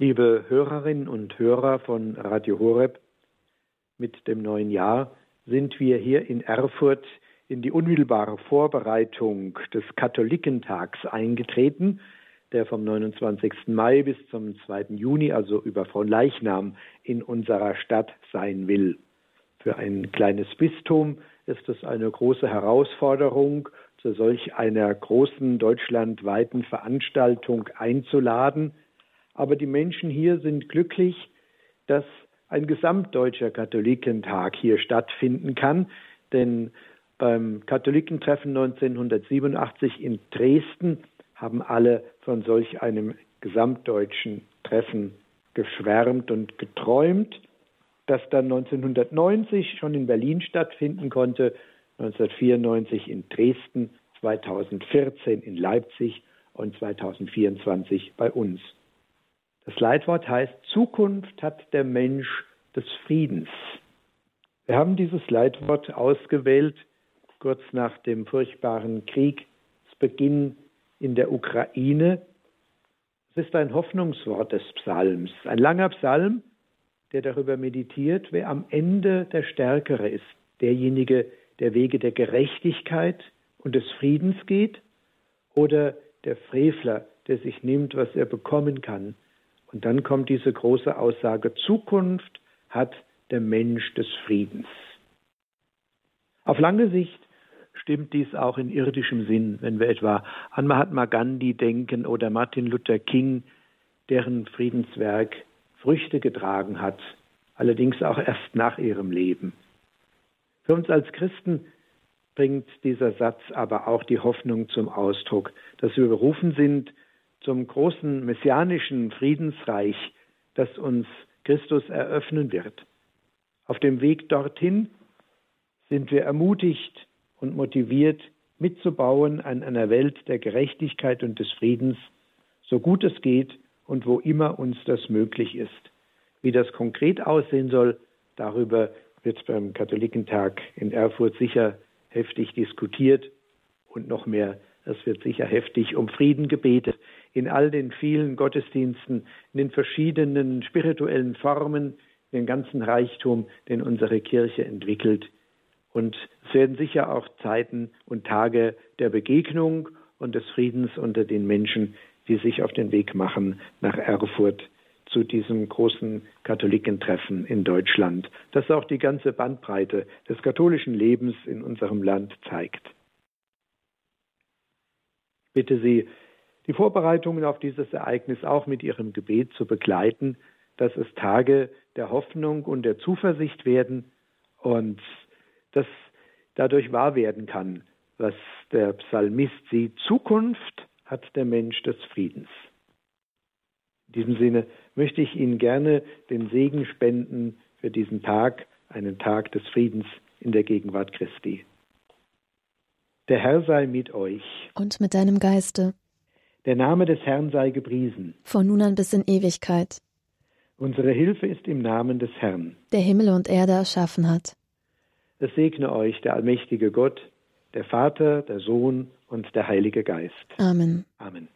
Liebe Hörerinnen und Hörer von Radio Horeb, mit dem neuen Jahr sind wir hier in Erfurt in die unmittelbare Vorbereitung des Katholikentags eingetreten, der vom 29. Mai bis zum 2. Juni, also über Leichnam, in unserer Stadt sein will. Für ein kleines Bistum ist es eine große Herausforderung, zu solch einer großen deutschlandweiten Veranstaltung einzuladen. Aber die Menschen hier sind glücklich, dass ein gesamtdeutscher Katholikentag hier stattfinden kann, denn beim Katholikentreffen 1987 in Dresden haben alle von solch einem gesamtdeutschen Treffen geschwärmt und geträumt, das dann 1990 schon in Berlin stattfinden konnte, 1994 in Dresden, 2014 in Leipzig und 2024 bei uns. Das Leitwort heißt, Zukunft hat der Mensch des Friedens. Wir haben dieses Leitwort ausgewählt kurz nach dem furchtbaren Kriegsbeginn in der Ukraine. Es ist ein Hoffnungswort des Psalms, ein langer Psalm, der darüber meditiert, wer am Ende der Stärkere ist, derjenige, der Wege der Gerechtigkeit und des Friedens geht, oder der Frevler, der sich nimmt, was er bekommen kann und dann kommt diese große Aussage, Zukunft hat der Mensch des Friedens. Auf lange Sicht stimmt dies auch in irdischem Sinn, wenn wir etwa an Mahatma Gandhi denken oder Martin Luther King, deren Friedenswerk Früchte getragen hat, allerdings auch erst nach ihrem Leben. Für uns als Christen bringt dieser Satz aber auch die Hoffnung zum Ausdruck, dass wir berufen sind, zum großen messianischen Friedensreich, das uns Christus eröffnen wird. Auf dem Weg dorthin sind wir ermutigt und motiviert, mitzubauen an einer Welt der Gerechtigkeit und des Friedens, so gut es geht und wo immer uns das möglich ist. Wie das konkret aussehen soll, darüber wird beim Katholikentag in Erfurt sicher heftig diskutiert und noch mehr es wird sicher heftig um Frieden gebetet. In all den vielen Gottesdiensten, in den verschiedenen spirituellen Formen, den ganzen Reichtum, den unsere Kirche entwickelt. Und es werden sicher auch Zeiten und Tage der Begegnung und des Friedens unter den Menschen, die sich auf den Weg machen nach Erfurt zu diesem großen Katholikentreffen in Deutschland, das auch die ganze Bandbreite des katholischen Lebens in unserem Land zeigt bitte Sie, die Vorbereitungen auf dieses Ereignis auch mit Ihrem Gebet zu begleiten, dass es Tage der Hoffnung und der Zuversicht werden und dass dadurch wahr werden kann, was der Psalmist sieht. Zukunft hat der Mensch des Friedens. In diesem Sinne möchte ich Ihnen gerne den Segen spenden für diesen Tag, einen Tag des Friedens in der Gegenwart Christi. Der Herr sei mit euch. Und mit deinem Geiste. Der Name des Herrn sei gepriesen. Von nun an bis in Ewigkeit. Unsere Hilfe ist im Namen des Herrn. Der Himmel und Erde erschaffen hat. Es segne euch der allmächtige Gott, der Vater, der Sohn und der Heilige Geist. Amen. Amen.